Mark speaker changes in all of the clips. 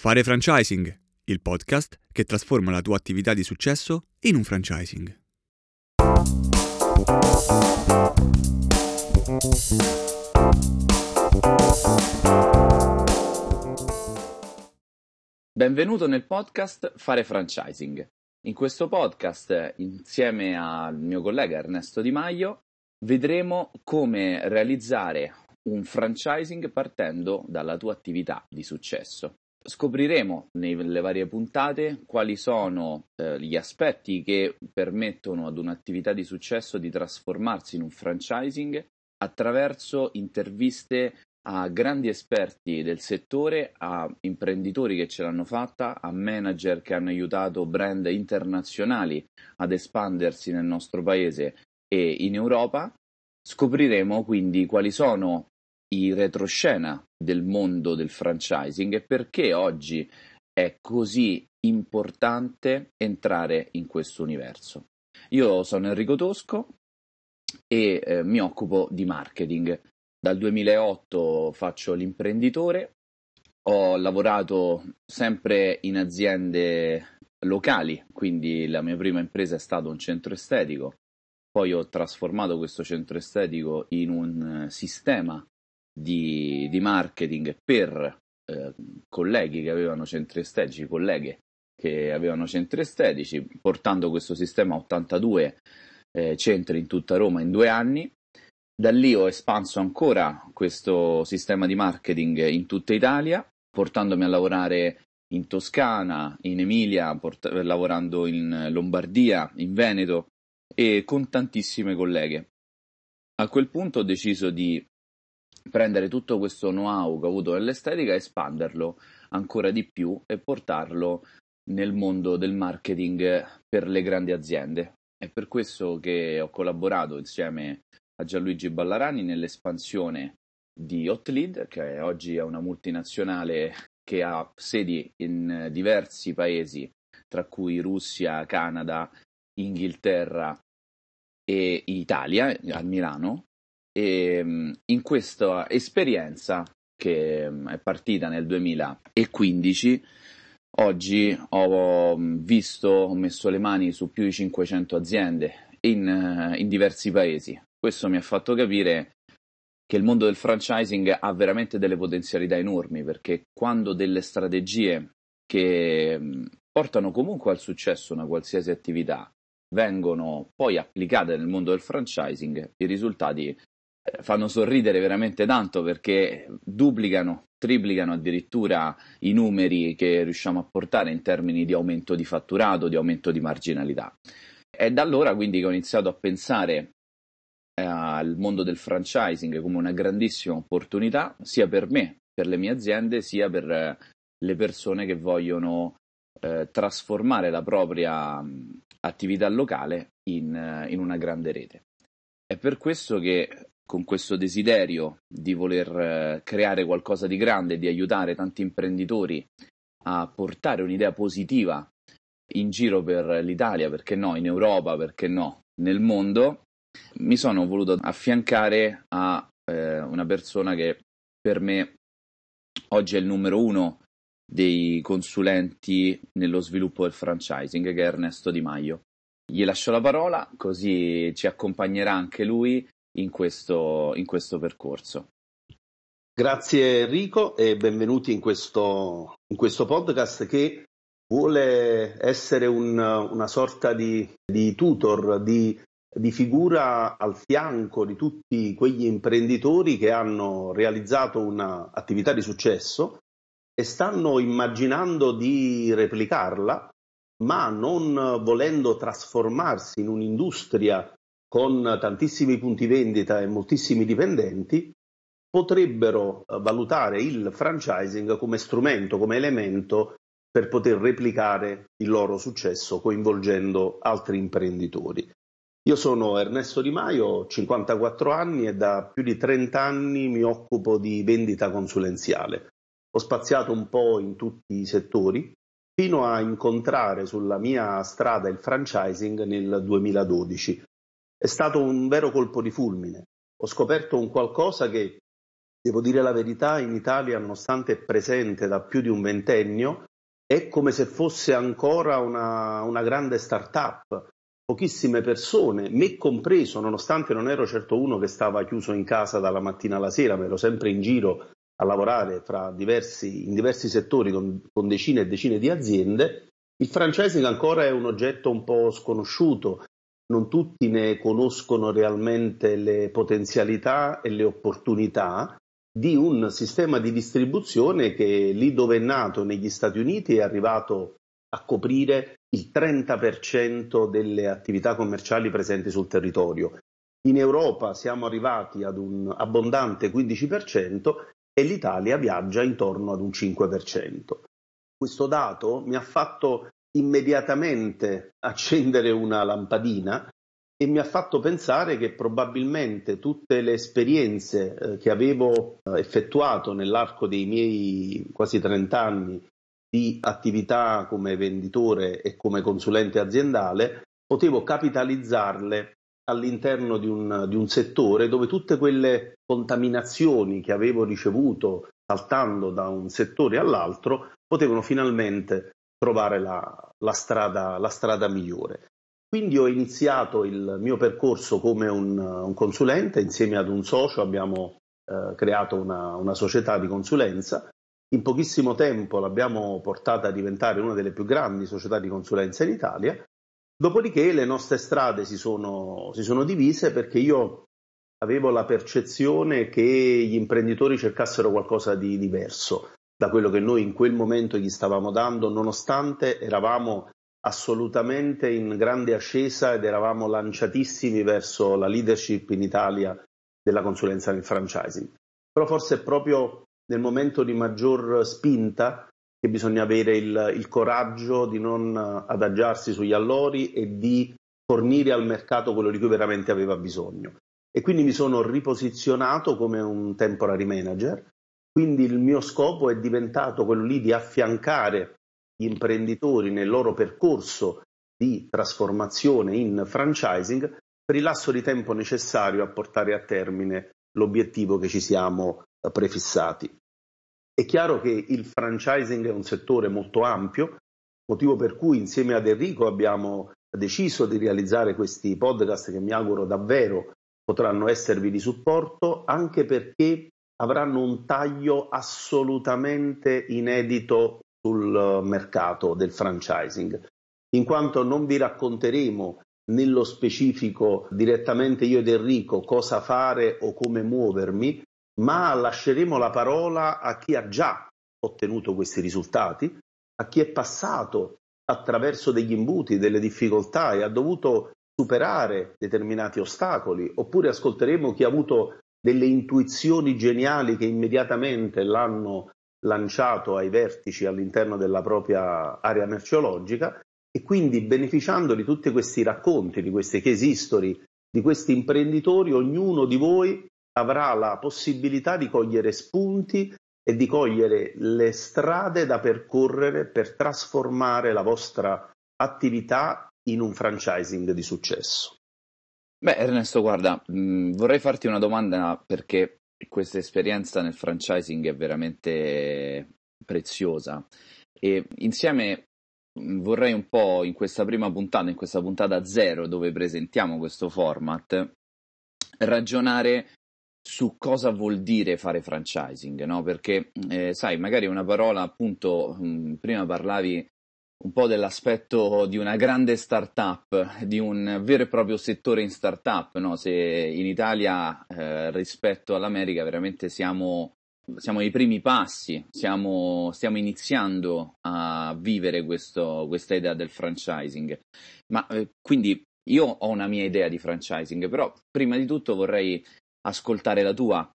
Speaker 1: Fare franchising, il podcast che trasforma la tua attività di successo in un franchising.
Speaker 2: Benvenuto nel podcast Fare franchising. In questo podcast, insieme al mio collega Ernesto Di Maio, vedremo come realizzare un franchising partendo dalla tua attività di successo. Scopriremo nelle varie puntate quali sono eh, gli aspetti che permettono ad un'attività di successo di trasformarsi in un franchising attraverso interviste a grandi esperti del settore, a imprenditori che ce l'hanno fatta, a manager che hanno aiutato brand internazionali ad espandersi nel nostro paese e in Europa. Scopriremo quindi quali sono i retroscena del mondo del franchising e perché oggi è così importante entrare in questo universo. Io sono Enrico Tosco e eh, mi occupo di marketing. Dal 2008 faccio l'imprenditore, ho lavorato sempre in aziende locali, quindi la mia prima impresa è stato un centro estetico, poi ho trasformato questo centro estetico in un sistema di, di marketing per eh, colleghi che avevano centri estetici, colleghe che avevano centri estetici, portando questo sistema a 82 eh, centri in tutta Roma in due anni. Da lì ho espanso ancora questo sistema di marketing in tutta Italia, portandomi a lavorare in Toscana, in Emilia, port- lavorando in Lombardia, in Veneto e con tantissime colleghe. A quel punto ho deciso di prendere tutto questo know-how che ho avuto nell'estetica espanderlo ancora di più e portarlo nel mondo del marketing per le grandi aziende. È per questo che ho collaborato insieme a Gianluigi Ballarani nell'espansione di Hotlead, che oggi è una multinazionale che ha sedi in diversi paesi, tra cui Russia, Canada, Inghilterra e Italia, a Milano, e ehm, in questa esperienza che ehm, è partita nel 2015 oggi ho mm, visto, ho messo le mani su più di 500 aziende in, eh, in diversi paesi. Questo mi ha fatto capire che il mondo del franchising ha veramente delle potenzialità enormi perché quando delle strategie che mm, portano comunque al successo una qualsiasi attività vengono poi applicate nel mondo del franchising, i risultati fanno sorridere veramente tanto perché duplicano, triplicano addirittura i numeri che riusciamo a portare in termini di aumento di fatturato, di aumento di marginalità. È da allora quindi che ho iniziato a pensare eh, al mondo del franchising come una grandissima opportunità, sia per me, per le mie aziende, sia per eh, le persone che vogliono eh, trasformare la propria attività locale in, eh, in una grande rete. È per questo che con questo desiderio di voler eh, creare qualcosa di grande, di aiutare tanti imprenditori a portare un'idea positiva in giro per l'Italia, perché no, in Europa, perché no, nel mondo, mi sono voluto affiancare a eh, una persona che per me oggi è il numero uno dei consulenti nello sviluppo del franchising, che è Ernesto Di Maio. Gli lascio la parola, così ci accompagnerà anche lui in questo, in questo percorso.
Speaker 3: Grazie Enrico e benvenuti in questo, in questo podcast che vuole essere un, una sorta di, di tutor, di, di, figura al fianco di tutti quegli imprenditori che hanno realizzato un'attività di successo e stanno immaginando di replicarla, ma non volendo trasformarsi in un'industria con tantissimi punti vendita e moltissimi dipendenti, potrebbero eh, valutare il franchising come strumento, come elemento per poter replicare il loro successo coinvolgendo altri imprenditori. Io sono Ernesto Di Maio, ho 54 anni e da più di 30 anni mi occupo di vendita consulenziale. Ho spaziato un po' in tutti i settori fino a incontrare sulla mia strada il franchising nel 2012 è stato un vero colpo di fulmine. Ho scoperto un qualcosa che devo dire la verità, in Italia, nonostante è presente da più di un ventennio, è come se fosse ancora una, una grande start-up. Pochissime persone, me compreso, nonostante non ero certo uno che stava chiuso in casa dalla mattina alla sera, ma ero sempre in giro a lavorare diversi, in diversi settori con, con decine e decine di aziende, il franchising ancora è un oggetto un po' sconosciuto, non tutti ne conoscono realmente le potenzialità e le opportunità di un sistema di distribuzione che lì dove è nato negli Stati Uniti è arrivato a coprire il 30% delle attività commerciali presenti sul territorio. In Europa siamo arrivati ad un abbondante 15% e l'Italia viaggia intorno ad un 5%. Questo dato mi ha fatto immediatamente accendere una lampadina e mi ha fatto pensare che probabilmente tutte le esperienze eh, che avevo eh, effettuato nell'arco dei miei quasi 30 anni di attività come venditore e come consulente aziendale, potevo capitalizzarle all'interno di un, di un settore dove tutte quelle contaminazioni che avevo ricevuto saltando da un settore all'altro potevano finalmente trovare la, la, strada, la strada migliore. Quindi ho iniziato il mio percorso come un, un consulente, insieme ad un socio abbiamo eh, creato una, una, società di consulenza. In pochissimo tempo l'abbiamo portata a diventare una delle più grandi società di consulenza in Italia. Dopodiché le nostre strade si sono, si sono divise perché io avevo la percezione che gli imprenditori cercassero qualcosa di diverso da quello che noi in quel momento gli stavamo dando, nonostante eravamo assolutamente in grande ascesa ed eravamo lanciatissimi verso la leadership in Italia della consulenza nel franchising. Però forse è proprio nel momento di maggior spinta che bisogna avere il, il coraggio di non adagiarsi sugli allori e di fornire al mercato quello di cui veramente aveva bisogno. E quindi mi sono riposizionato come un temporary manager, quindi il mio scopo è diventato quello lì di affiancare gli imprenditori nel loro percorso di trasformazione in franchising per il lasso di tempo necessario a portare a termine l'obiettivo che ci siamo eh, prefissati. È chiaro che il franchising è un settore molto ampio, motivo per cui insieme ad Enrico abbiamo deciso di realizzare questi podcast che mi auguro davvero potranno esservi di supporto, anche perché avranno un taglio assolutamente inedito sul mercato del franchising, in quanto non vi racconteremo nello specifico direttamente io ed Enrico cosa fare o come muovermi, ma lasceremo la parola a chi ha già ottenuto questi risultati, a chi è passato attraverso degli imbuti, delle difficoltà e ha dovuto superare determinati ostacoli, oppure ascolteremo chi ha avuto delle intuizioni geniali che immediatamente l'hanno lanciato ai vertici all'interno della propria area merceologica e quindi beneficiando di tutti questi racconti, di queste case history, di questi imprenditori, ognuno di voi avrà la possibilità di cogliere spunti e di cogliere le strade da percorrere per trasformare la vostra attività in un franchising di successo.
Speaker 2: Beh, Ernesto, guarda, mh, mm, vorrei farti una domanda perché questa esperienza nel franchising è veramente preziosa e insieme mm, vorrei un po' in questa prima puntata, in questa puntata zero dove presentiamo questo format, ragionare su cosa vuol dire fare franchising, no? Perché, eh, sai, magari una parola, appunto, mh, mm, prima parlavi un po' dell'aspetto di una grande startup, di un vero e proprio settore in startup, no? Se in Italia eh, rispetto all'America veramente siamo, siamo ai primi passi, siamo, stiamo iniziando a vivere questo, questa idea del franchising. Ma eh, quindi io ho una mia idea di franchising, però prima di tutto vorrei ascoltare la tua.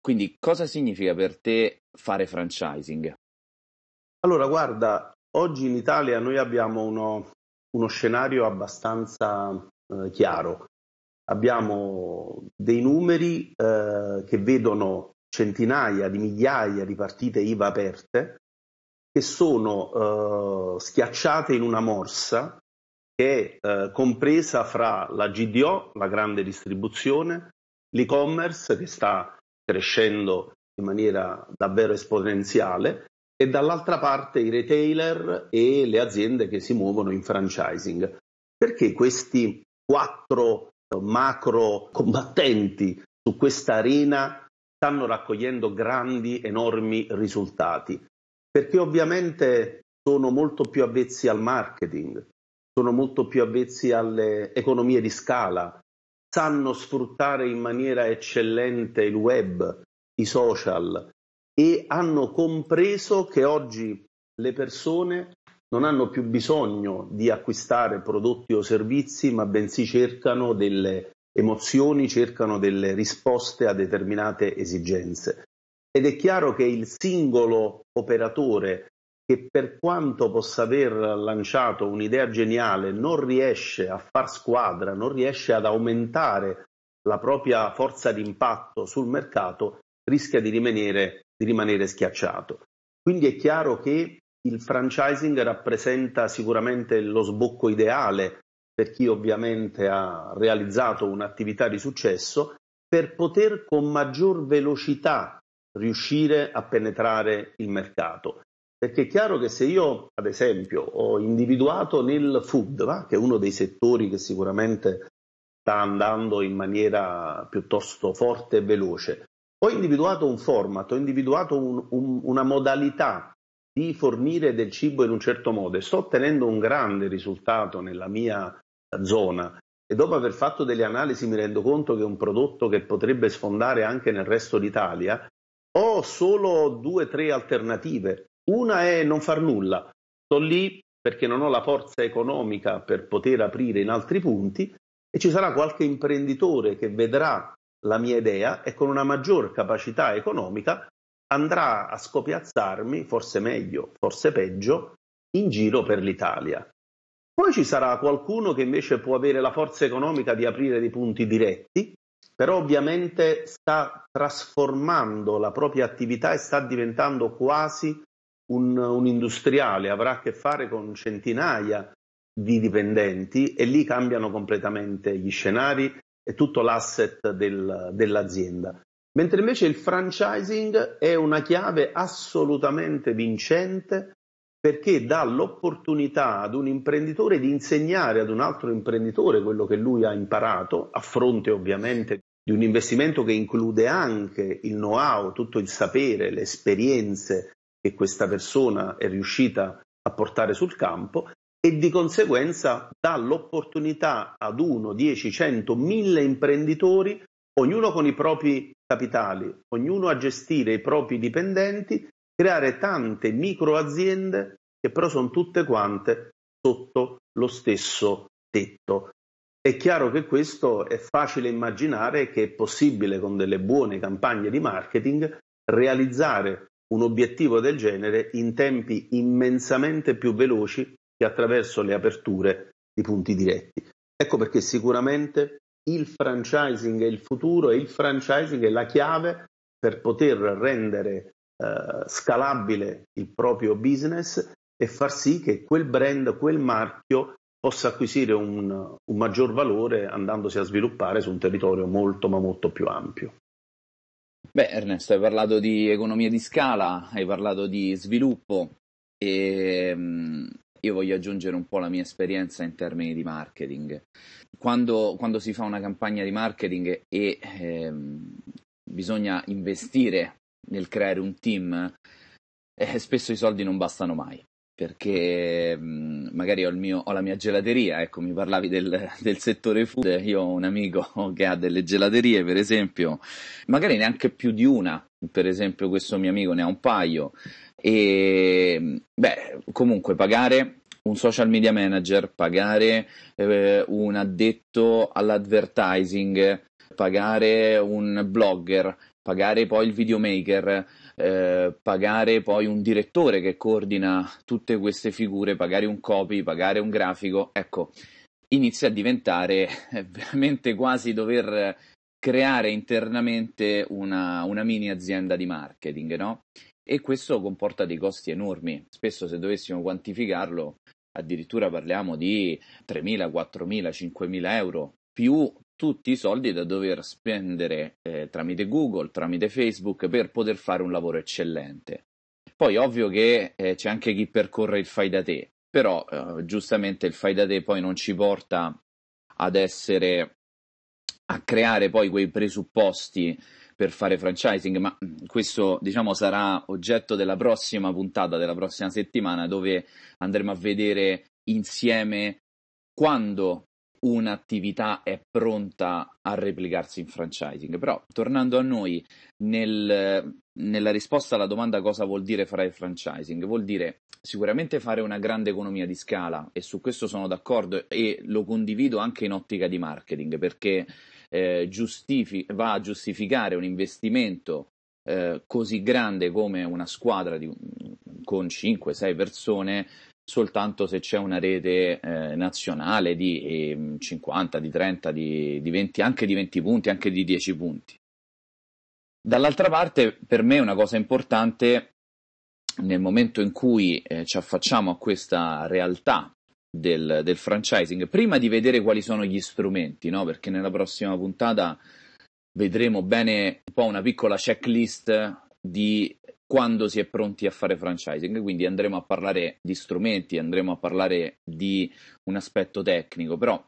Speaker 2: Quindi cosa significa per te fare franchising?
Speaker 3: Allora, guarda, Oggi in Italia noi abbiamo uno, uno scenario abbastanza eh, chiaro. Abbiamo dei numeri eh, che vedono centinaia di migliaia di partite IVA aperte che sono eh, schiacciate in una morsa che è eh, compresa fra la GDO, la grande distribuzione, l'e-commerce che sta crescendo in maniera davvero esponenziale e dall'altra parte i retailer e le aziende che si muovono in franchising. Perché questi quattro macro combattenti su questa arena stanno raccogliendo grandi, enormi risultati? Perché ovviamente sono molto più avvezzi al marketing, sono molto più avvezzi alle economie di scala, sanno sfruttare in maniera eccellente il web, i social e hanno compreso che oggi le persone non hanno più bisogno di acquistare prodotti o servizi, ma bensì cercano delle emozioni, cercano delle risposte a determinate esigenze. Ed è chiaro che il singolo operatore che per quanto possa aver lanciato un'idea geniale non riesce a far squadra, non riesce ad aumentare la propria forza di impatto sul mercato, rischia di rimanere, di rimanere schiacciato. Quindi è chiaro che il franchising rappresenta sicuramente lo sbocco ideale per chi ovviamente ha realizzato un'attività di successo per poter con maggior velocità riuscire a penetrare il mercato. Perché è chiaro che se io, ad esempio, ho individuato nel food, va? che è uno dei settori che sicuramente sta andando in maniera piuttosto forte e veloce, ho individuato un format, ho individuato un, un, una modalità di fornire del cibo in un certo modo e sto ottenendo un grande risultato nella mia zona. E dopo aver fatto delle analisi mi rendo conto che è un prodotto che potrebbe sfondare anche nel resto d'Italia, ho solo due o tre alternative. Una è non far nulla, sto lì perché non ho la forza economica per poter aprire in altri punti e ci sarà qualche imprenditore che vedrà la mia idea e con una maggior capacità economica andrà a scopiazzarmi, forse meglio, forse peggio, in giro per l'Italia. Poi ci sarà qualcuno che invece può avere la forza economica di aprire dei punti diretti, però ovviamente sta trasformando la propria attività e sta diventando quasi un, un industriale avrà a che fare con centinaia di dipendenti e lì cambiano completamente gli scenari e tutto l'asset del, dell'azienda. Mentre invece il franchising è una chiave assolutamente vincente perché dà l'opportunità ad un imprenditore di insegnare ad un altro imprenditore quello che lui ha imparato, a fronte ovviamente di un investimento che include anche il know-how, tutto il sapere, le esperienze che questa persona è riuscita a portare sul campo e di conseguenza dà l'opportunità ad uno, 10, 100, 1000 imprenditori, ognuno con i propri capitali, ognuno a gestire i propri dipendenti, creare tante micro aziende che però sono tutte quante sotto lo stesso tetto. È chiaro che questo è facile immaginare che è possibile con delle buone campagne di marketing realizzare un obiettivo del genere in tempi immensamente più veloci che attraverso le aperture di punti diretti. Ecco perché sicuramente il franchising è il futuro e il franchising è la chiave per poter rendere eh, scalabile il proprio business e far sì che quel brand, quel marchio possa acquisire un, un maggior valore andandosi a sviluppare su un territorio molto ma molto più ampio.
Speaker 2: Beh, Ernesto, hai parlato di economia di scala, hai parlato di sviluppo e um, io voglio aggiungere un po' la mia esperienza in termini di marketing. Quando, quando si fa una campagna di marketing e ehm, bisogna investire nel creare un team, eh, spesso i soldi non bastano mai perché mh, magari ho, mio, ho, la mia gelateria, ecco, mi parlavi del, del, settore food, io ho un amico che ha delle gelaterie, per esempio, magari neanche più di una, per esempio questo mio amico ne ha un paio, e beh, comunque pagare un social media manager, pagare eh, un addetto all'advertising, pagare un blogger, pagare poi il videomaker, eh, pagare poi un direttore che coordina tutte queste figure, pagare un copy, pagare un grafico, ecco, inizia a diventare veramente quasi dover creare internamente una, una mini azienda di marketing, no? E questo comporta dei costi enormi. Spesso se dovessimo quantificarlo, addirittura parliamo di 3.000, 4.000, 5.000 euro più tutti i soldi da dover spendere eh, tramite Google, tramite Facebook per poter fare un lavoro eccellente. Poi ovvio che eh, c'è anche chi percorre il fai da te, però eh, giustamente il fai da te poi non ci porta ad essere a creare poi quei presupposti per fare franchising, ma mm, questo diciamo sarà oggetto della prossima puntata della prossima settimana dove andremo a vedere insieme quando un'attività è pronta a replicarsi in franchising. Però tornando a noi, nel, nella risposta alla domanda cosa vuol dire fare franchising, vuol dire sicuramente fare una grande economia di scala e su questo sono d'accordo e lo condivido anche in ottica di marketing perché eh, giustifi- va a giustificare un investimento eh, così grande come una squadra di, con 5-6 persone soltanto se c'è una rete eh, nazionale di eh, 50, di 30, di, di 20, anche di 20 punti, anche di 10 punti. Dall'altra parte, per me una cosa importante nel momento in cui eh, ci affacciamo a questa realtà del, del, franchising, prima di vedere quali sono gli strumenti, no? perché nella prossima puntata vedremo bene un po' una piccola checklist di quando si è pronti a fare franchising, quindi andremo a parlare di strumenti, andremo a parlare di un aspetto tecnico, però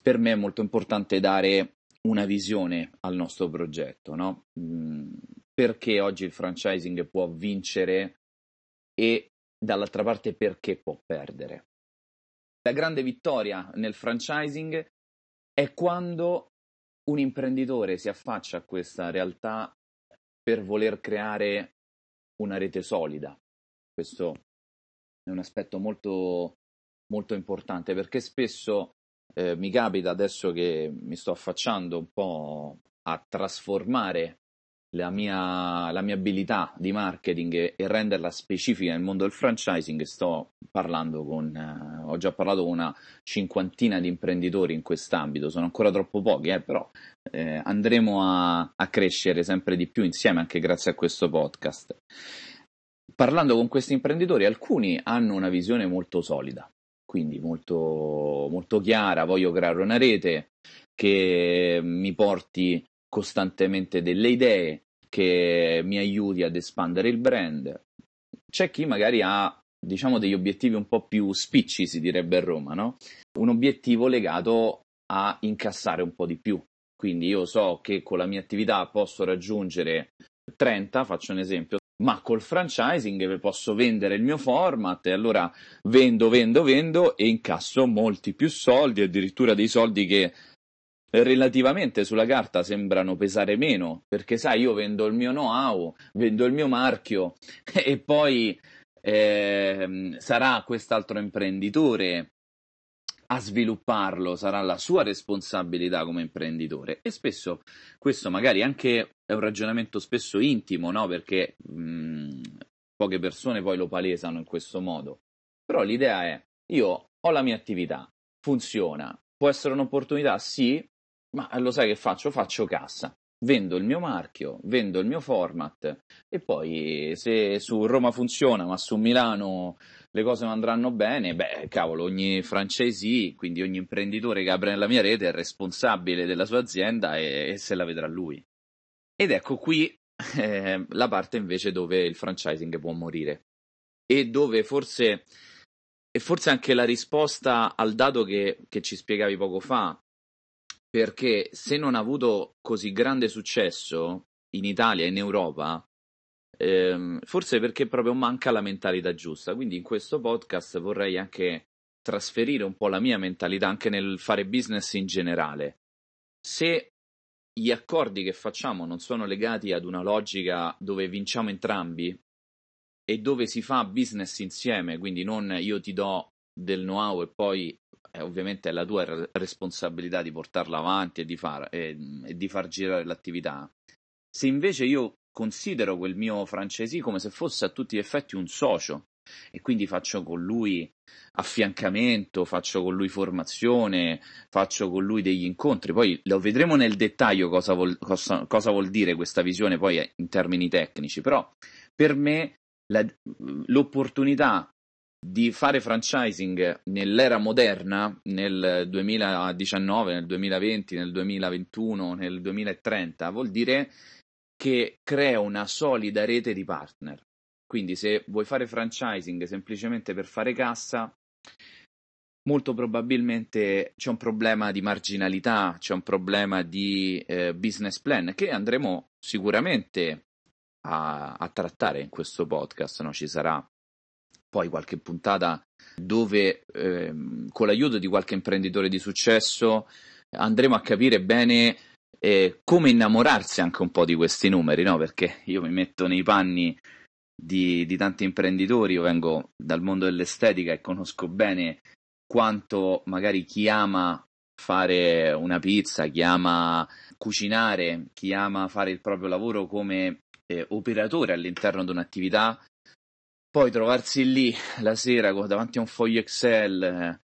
Speaker 2: per me è molto importante dare una visione al nostro progetto, no? Mm, perché oggi il franchising può vincere e dall'altra parte perché può perdere. La grande vittoria nel franchising è quando un imprenditore si affaccia a questa realtà per voler creare una rete solida. Questo è un aspetto molto, molto importante perché spesso eh, mi capita adesso che mi sto affacciando un po' a trasformare la mia, la mia abilità di marketing e, renderla specifica nel mondo del franchising. Sto parlando con, eh, ho già parlato con una cinquantina di imprenditori in quest'ambito, sono ancora troppo pochi, eh, però eh, andremo a, a crescere sempre di più insieme anche grazie a questo podcast. Parlando con questi imprenditori, alcuni hanno una visione molto solida, quindi molto, molto chiara, voglio creare una rete che mi porti costantemente delle idee, che mi aiuti ad espandere il brand. C'è chi magari ha diciamo degli obiettivi un po' più spicci, si direbbe a Roma, no? Un obiettivo legato a incassare un po' di più. Quindi io so che con la mia attività posso raggiungere 30, faccio un esempio, ma col franchising posso vendere il mio format e allora vendo, vendo, vendo e incasso molti più soldi, addirittura dei soldi che relativamente sulla carta sembrano pesare meno, perché sai, io vendo il mio know-how, vendo il mio marchio e poi eh, sarà quest'altro imprenditore a svilupparlo, sarà la sua responsabilità come imprenditore e spesso questo magari anche è un ragionamento spesso intimo, no? Perché mh, poche persone poi lo palesano in questo modo. Però l'idea è, io ho la mia attività, funziona, può essere un'opportunità? Sì, ma lo sai che faccio? Faccio cassa. Vendo il mio marchio, vendo il mio format e poi se su Roma funziona, ma su Milano le cose non andranno bene, beh, cavolo, ogni franchisee, quindi ogni imprenditore che apre nella mia rete è responsabile della sua azienda e, e se la vedrà lui. Ed ecco qui eh, la parte invece dove il franchising può morire e dove forse, e forse anche la risposta al dato che, che ci spiegavi poco fa, perché se non ha avuto così grande successo in Italia e in Europa, ehm, forse perché proprio manca la mentalità giusta. Quindi in questo podcast vorrei anche trasferire un po' la mia mentalità anche nel fare business in generale. Se gli accordi che facciamo non sono legati ad una logica dove vinciamo entrambi e dove si fa business insieme, quindi non io ti do del know-how e poi eh, ovviamente è la tua responsabilità di portarla avanti e di, far, e, e di far girare l'attività. Se invece io considero quel mio francesi come se fosse a tutti gli effetti un socio e quindi faccio con lui affiancamento, faccio con lui formazione, faccio con lui degli incontri, poi lo vedremo nel dettaglio cosa vuol, cosa, cosa vuol dire questa visione poi in termini tecnici, però per me la, l'opportunità di fare franchising nell'era moderna, nel 2019, nel 2020, nel 2021, nel 2030, vuol dire che crea una solida rete di partner. Quindi se vuoi fare franchising semplicemente per fare cassa, molto probabilmente c'è un problema di marginalità, c'è un problema di eh, business plan che andremo sicuramente a, a trattare in questo podcast. No? Ci sarà poi qualche puntata dove ehm, con l'aiuto di qualche imprenditore di successo andremo a capire bene eh, come innamorarsi anche un po' di questi numeri, no? perché io mi metto nei panni di, di tanti imprenditori, io vengo dal mondo dell'estetica e conosco bene quanto magari chi ama fare una pizza, chi ama cucinare, chi ama fare il proprio lavoro come eh, operatore all'interno di un'attività poi trovarsi lì la sera davanti a un foglio Excel,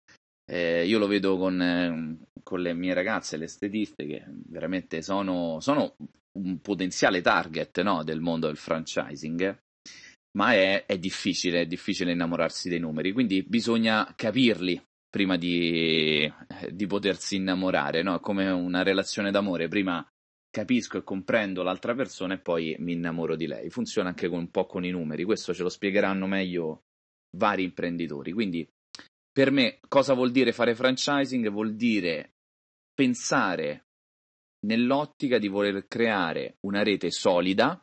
Speaker 2: eh, io lo vedo con, eh, con, le mie ragazze, le estetiste, che veramente sono, sono un potenziale target no, del mondo del franchising, ma è, è, difficile, è difficile innamorarsi dei numeri, quindi bisogna capirli prima di, di potersi innamorare, no? come una relazione d'amore, prima capisco e comprendo l'altra persona e poi mi innamoro di lei. Funziona anche con, un po' con i numeri, questo ce lo spiegheranno meglio vari imprenditori. Quindi per me cosa vuol dire fare franchising? Vuol dire pensare nell'ottica di voler creare una rete solida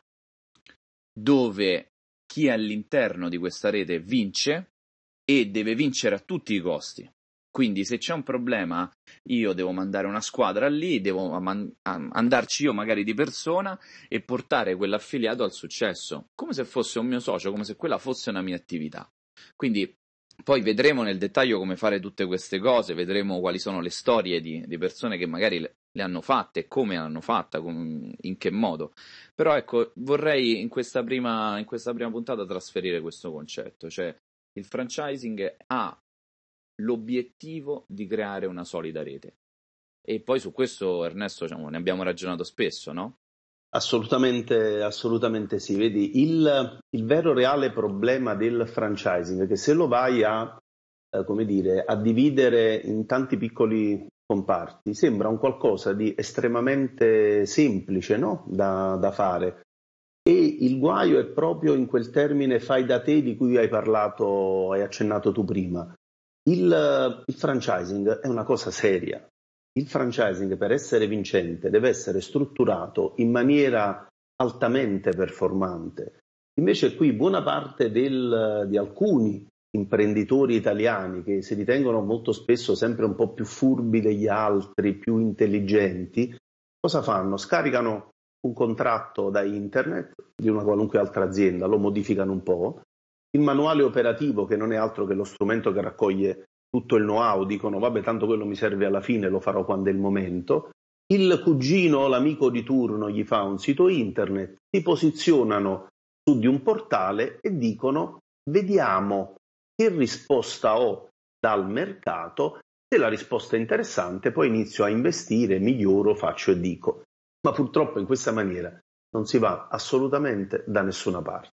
Speaker 2: dove chi è all'interno di questa rete vince e deve vincere a tutti i costi. Quindi se c'è un problema io devo mandare una squadra lì, devo man- andarci io magari di persona e portare quell'affiliato al successo, come se fosse un mio socio, come se quella fosse una mia attività. Quindi poi vedremo nel dettaglio come fare tutte queste cose, vedremo quali sono le storie di, di persone che magari le, le hanno fatte come l'hanno fatta, com- in che modo. Però ecco, vorrei in questa, prima, in questa prima puntata trasferire questo concetto, cioè il franchising ha l'obiettivo di creare una solida rete. E poi su questo, Ernesto, diciamo, ne abbiamo ragionato spesso, no?
Speaker 3: Assolutamente, assolutamente sì. Vedi, il, il, vero reale problema del franchising è che se lo vai a, eh, dire, a dividere in tanti piccoli comparti, sembra un qualcosa di estremamente semplice no? da, da fare. E il guaio è proprio in quel termine fai da te di cui hai parlato, hai accennato tu prima. Il, il franchising è una cosa seria. Il franchising per essere vincente deve essere strutturato in maniera altamente performante. Invece qui buona parte del, di alcuni imprenditori italiani che si ritengono molto spesso sempre un po' più furbi degli altri, più intelligenti, cosa fanno? Scaricano un contratto da internet di una qualunque altra azienda, lo modificano un po', il manuale operativo, che non è altro che lo strumento che raccoglie tutto il know-how, dicono vabbè tanto quello mi serve alla fine, lo farò quando è il momento. Il cugino o l'amico di turno gli fa un sito internet, si posizionano su di un portale e dicono vediamo che risposta ho dal mercato, se la risposta è interessante poi inizio a investire, miglioro, faccio e dico. Ma purtroppo in questa maniera non si va assolutamente da nessuna parte.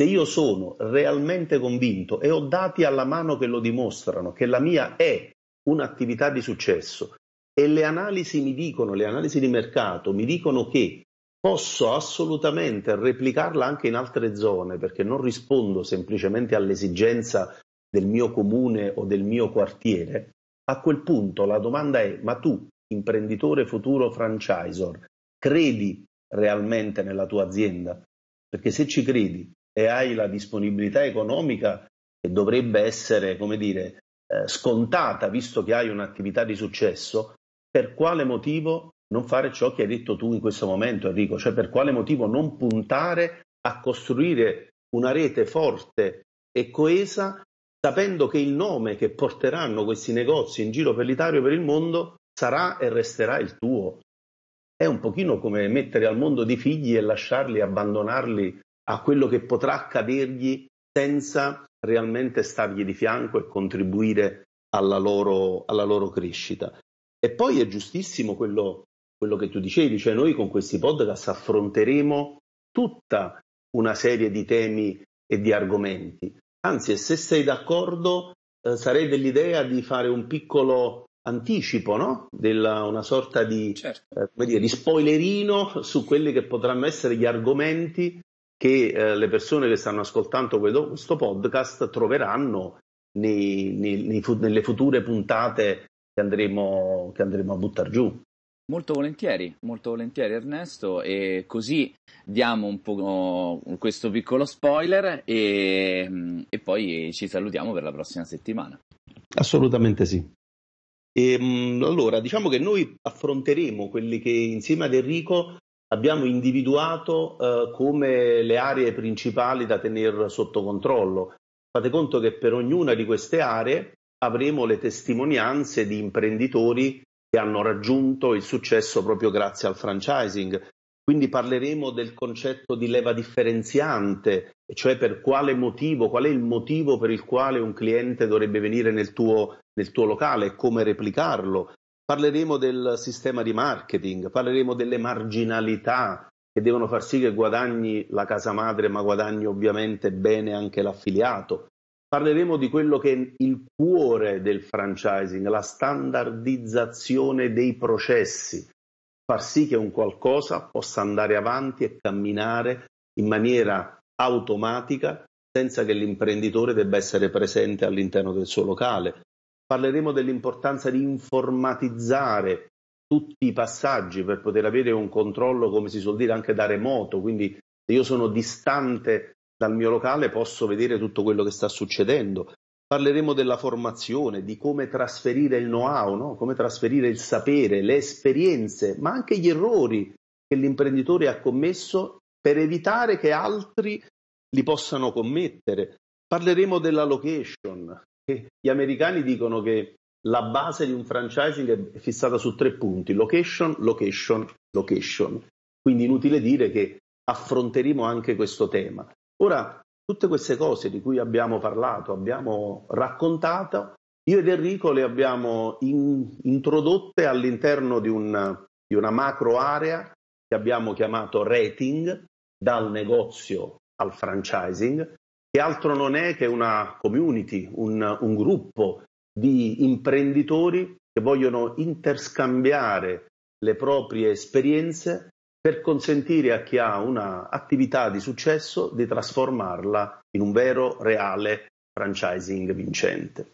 Speaker 3: Se io sono realmente convinto e ho dati alla mano che lo dimostrano, che la mia è un'attività di successo e le analisi mi dicono, le analisi di mercato mi dicono che posso assolutamente replicarla anche in altre zone perché non rispondo semplicemente all'esigenza del mio comune o del mio quartiere, a quel punto la domanda è ma tu, imprenditore futuro franchisor, credi realmente nella tua azienda? Perché se ci credi e hai la disponibilità economica che dovrebbe essere, come dire, eh, scontata visto che hai un'attività di successo, per quale motivo non fare ciò che hai detto tu in questo momento, Enrico? Cioè per quale motivo non puntare a costruire una rete forte e coesa sapendo che il nome che porteranno questi negozi in giro per l'Italia e per il mondo sarà e resterà il tuo. È un pochino come mettere al mondo dei figli e lasciarli, abbandonarli a quello che potrà accadergli senza realmente stargli di fianco e contribuire alla loro, alla loro crescita. E poi è giustissimo quello, quello che tu dicevi, cioè noi con questi podcast affronteremo tutta una serie di temi e di argomenti, Anzi, se sei d'accordo, eh, sarei dell'idea di fare un piccolo anticipo, no? Della, una sorta di, certo. eh, dire, di, spoilerino su quelli che potranno essere gli argomenti che eh, le persone che stanno ascoltando questo podcast troveranno nei, nei, nei, nelle future puntate che andremo, che andremo a buttare giù.
Speaker 2: Molto volentieri, molto volentieri Ernesto e così diamo un po' questo piccolo spoiler e, e poi ci salutiamo per la prossima settimana.
Speaker 3: Assolutamente sì. E, ehm, allora, diciamo che noi affronteremo quelli che insieme ad Enrico abbiamo individuato eh, come le aree principali da tenere sotto controllo. Fate conto che per ognuna di queste aree avremo le testimonianze di imprenditori che hanno raggiunto il successo proprio grazie al franchising. Quindi parleremo del concetto di leva differenziante, cioè per quale motivo, qual è il motivo per il quale un cliente dovrebbe venire nel tuo, nel tuo locale e come replicarlo. Parleremo del sistema di marketing, parleremo delle marginalità che devono far sì che guadagni la casa madre, ma guadagni ovviamente bene anche l'affiliato. Parleremo di quello che è il cuore del franchising, la standardizzazione dei processi, far sì che un qualcosa possa andare avanti e camminare in maniera automatica senza che l'imprenditore debba essere presente all'interno del suo locale. Parleremo dell'importanza di informatizzare tutti i passaggi per poter avere un controllo, come si suol dire, anche da remoto. Quindi se io sono distante dal mio locale posso vedere tutto quello che sta succedendo. Parleremo della formazione, di come trasferire il know-how, no? come trasferire il sapere, le esperienze, ma anche gli errori che l'imprenditore ha commesso per evitare che altri li possano commettere. Parleremo della location. Gli americani dicono che la base di un franchising è fissata su tre punti: location, location, location. Quindi inutile dire che affronteremo anche questo tema. Ora, tutte queste cose di cui abbiamo parlato, abbiamo raccontato, io ed Enrico le abbiamo in, introdotte all'interno di, un, di una macro area che abbiamo chiamato rating, dal negozio al franchising, che altro non è che una community, un, un gruppo di imprenditori che vogliono interscambiare le proprie esperienze per consentire a chi ha un'attività di successo di trasformarla in un vero, reale franchising vincente.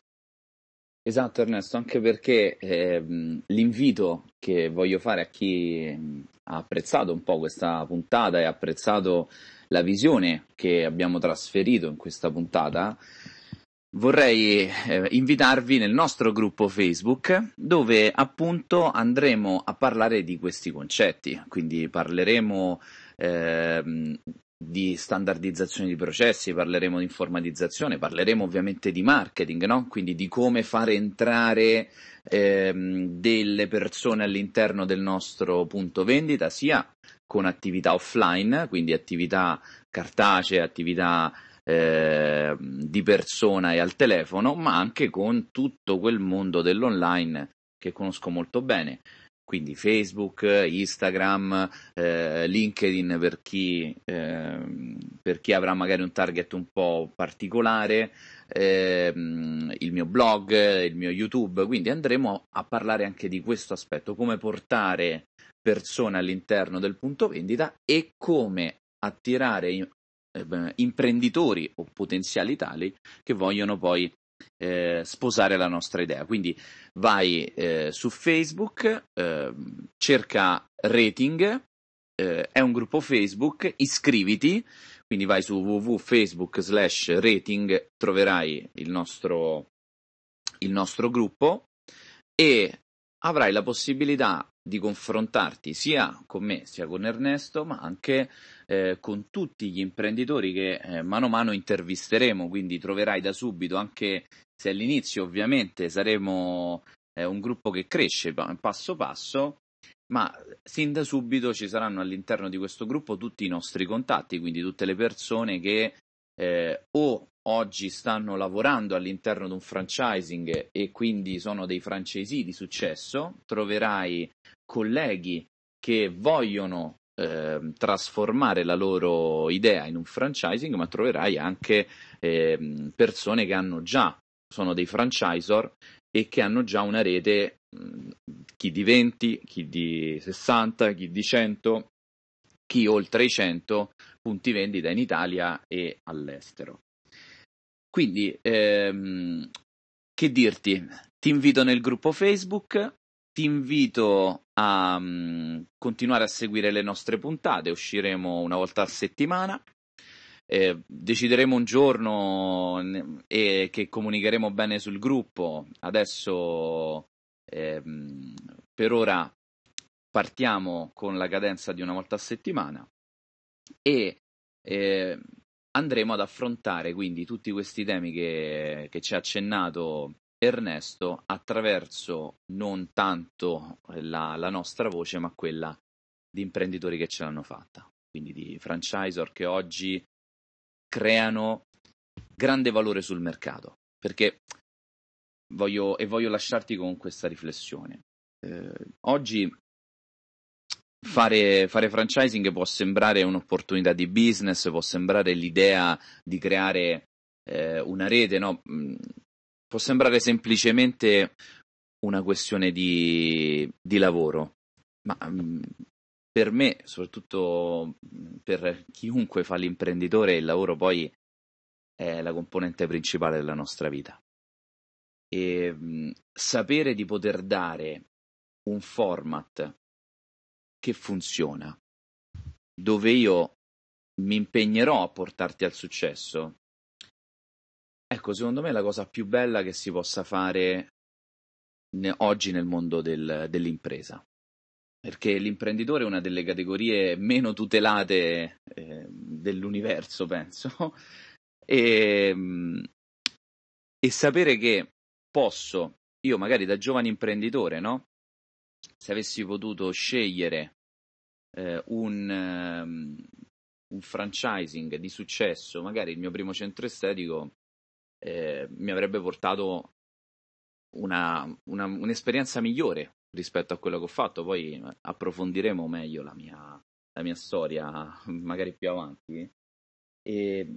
Speaker 2: Esatto Ernesto, anche perché eh, l'invito che voglio fare a chi ha apprezzato un po' questa puntata e ha apprezzato la visione che abbiamo trasferito in questa puntata vorrei eh, invitarvi nel nostro gruppo Facebook dove appunto andremo a parlare di questi concetti, quindi parleremo eh, di standardizzazione di processi, parleremo di informatizzazione, parleremo ovviamente di marketing, no? quindi di come fare entrare ehm, delle persone all'interno del nostro punto vendita, sia con attività offline, quindi attività cartacee, attività eh, di persona e al telefono, ma anche con tutto quel mondo dell'online che conosco molto bene. Quindi Facebook, Instagram, eh, LinkedIn per chi, eh, per chi, avrà magari un target un po' particolare, ehm, il mio blog, il mio YouTube, quindi andremo a parlare anche di questo aspetto, come portare persone all'interno del punto vendita e come attirare eh, imprenditori o potenziali tali che vogliono poi eh, sposare la nostra idea. Quindi vai eh, su Facebook, eh, cerca Rating, eh, è un gruppo Facebook, iscriviti, quindi vai su www.facebook slash rating, troverai il nostro, il nostro gruppo e avrai la possibilità di confrontarti sia con me sia con Ernesto, ma anche eh, con tutti gli imprenditori che eh, mano a mano intervisteremo, quindi troverai da subito, anche se all'inizio ovviamente saremo eh, un gruppo che cresce passo passo, ma sin da subito ci saranno all'interno di questo gruppo tutti i nostri contatti, quindi tutte le persone che eh, o oggi stanno lavorando all'interno di un franchising e quindi sono dei francesi di successo, troverai colleghi che vogliono eh, trasformare la loro idea in un franchising, ma troverai anche eh, persone che hanno già, sono dei franchisor e che hanno già una rete, chi di 20, chi di 60, chi di 100, chi oltre i 100 punti vendita in Italia e all'estero. Quindi, ehm, che dirti? Ti invito nel gruppo Facebook, ti invito a um, continuare a seguire le nostre puntate, usciremo una volta a settimana. Eh, decideremo un giorno e che comunicheremo bene sul gruppo. Adesso ehm, per ora partiamo con la cadenza di una volta a settimana e eh, andremo ad affrontare quindi tutti questi temi che, che ci ha accennato Ernesto attraverso non tanto la, la nostra voce, ma quella di imprenditori che ce l'hanno fatta, quindi di franchisor che oggi creano grande valore sul mercato. Perché voglio, e voglio lasciarti con questa riflessione. Eh, oggi fare, fare franchising può sembrare un'opportunità di business, può sembrare l'idea di creare eh, una rete, no? Mm, può sembrare semplicemente una questione di, di lavoro, ma um, per me, soprattutto per chiunque fa l'imprenditore, il lavoro poi è la componente principale della nostra vita. E um, sapere di poter dare un format che funziona, dove io mi impegnerò a portarti al successo, Ecco, secondo me è la cosa più bella che si possa fare ne- oggi nel mondo del- dell'impresa. Perché l'imprenditore è una delle categorie meno tutelate eh, dell'universo, penso. e, e sapere che posso, io magari da giovane imprenditore, no? Se avessi potuto scegliere eh, un, um, un franchising di successo, magari il mio primo centro estetico eh, mi avrebbe portato una, una, un'esperienza migliore rispetto a quello che ho fatto. Poi approfondiremo meglio la mia, la mia storia, magari più avanti. E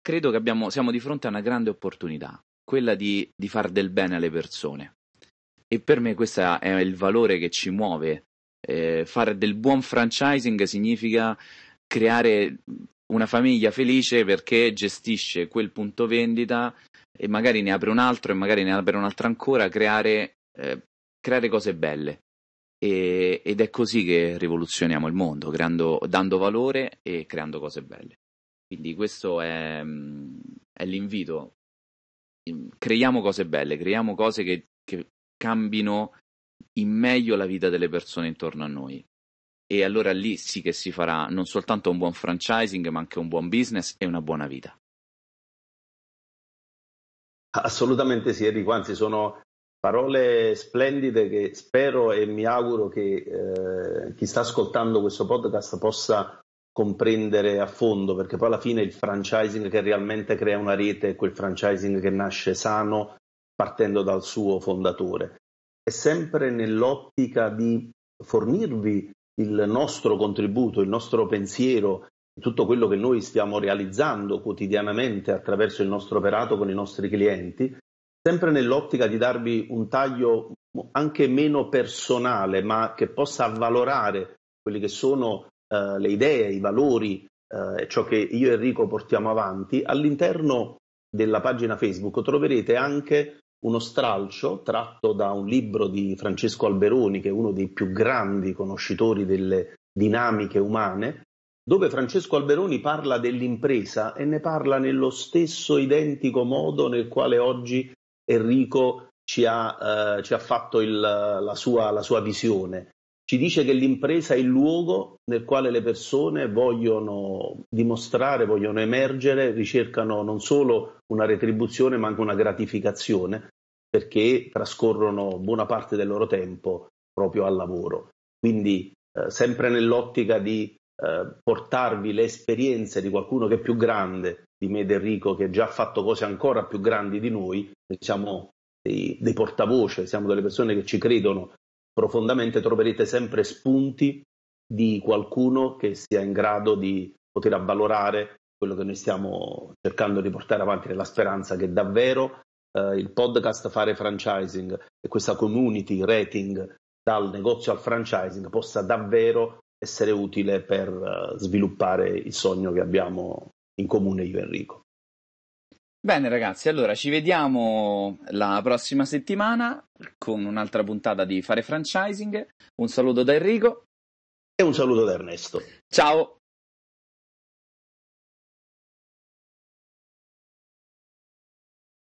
Speaker 2: credo che abbiamo, siamo di fronte a una grande opportunità, quella di, di far del bene alle persone. E per me questo è il valore che ci muove. Eh, fare del buon franchising significa creare una famiglia felice perché gestisce quel punto vendita e magari ne apre un altro e magari ne apre un altro ancora, creare, eh, creare cose belle. E, ed è così che rivoluzioniamo il mondo, creando, dando valore e creando cose belle. Quindi questo è, è l'invito. Creiamo cose belle, creiamo cose che, che cambino in meglio la vita delle persone intorno a noi e allora lì sì che si farà non soltanto un buon franchising, ma anche un buon business e una buona vita.
Speaker 3: Assolutamente sì, Enrico, anzi sono parole splendide che spero e mi auguro che eh, chi sta ascoltando questo podcast possa comprendere a fondo, perché poi alla fine il franchising che realmente crea una rete è quel franchising che nasce sano partendo dal suo fondatore. È sempre nell'ottica di fornirvi il nostro contributo, il nostro pensiero, tutto quello che noi stiamo realizzando quotidianamente attraverso il nostro operato con i nostri clienti, sempre nell'ottica di darvi un taglio anche meno personale, ma che possa avvalorare quelli che sono uh, le idee, i valori, uh, ciò che io e Enrico portiamo avanti, all'interno della pagina Facebook troverete anche uno stralcio tratto da un libro di Francesco Alberoni, che è uno dei più grandi conoscitori delle dinamiche umane, dove Francesco Alberoni parla dell'impresa e ne parla nello stesso identico modo nel quale oggi Enrico ci ha, eh, ci ha fatto il, la, sua, la sua visione. Ci dice che l'impresa è il luogo nel quale le persone vogliono dimostrare, vogliono emergere, ricercano non solo una retribuzione ma anche una gratificazione perché trascorrono buona parte del loro tempo proprio al lavoro. Quindi eh, sempre nell'ottica di eh, portarvi le esperienze di qualcuno che è più grande di me ed Enrico, che già ha fatto cose ancora più grandi di noi, siamo dei, dei portavoce, siamo delle persone che ci credono profondamente troverete sempre spunti di qualcuno che sia in grado di poter avvalorare quello che noi stiamo cercando di portare avanti nella speranza che davvero eh, il podcast Fare Franchising e questa community rating dal negozio al franchising possa davvero essere utile per uh, sviluppare il sogno che abbiamo in comune io e Enrico.
Speaker 2: Bene ragazzi, allora ci vediamo la prossima settimana con un'altra puntata di Fare Franchising. Un saluto da Enrico
Speaker 3: e un saluto da Ernesto.
Speaker 2: Ciao!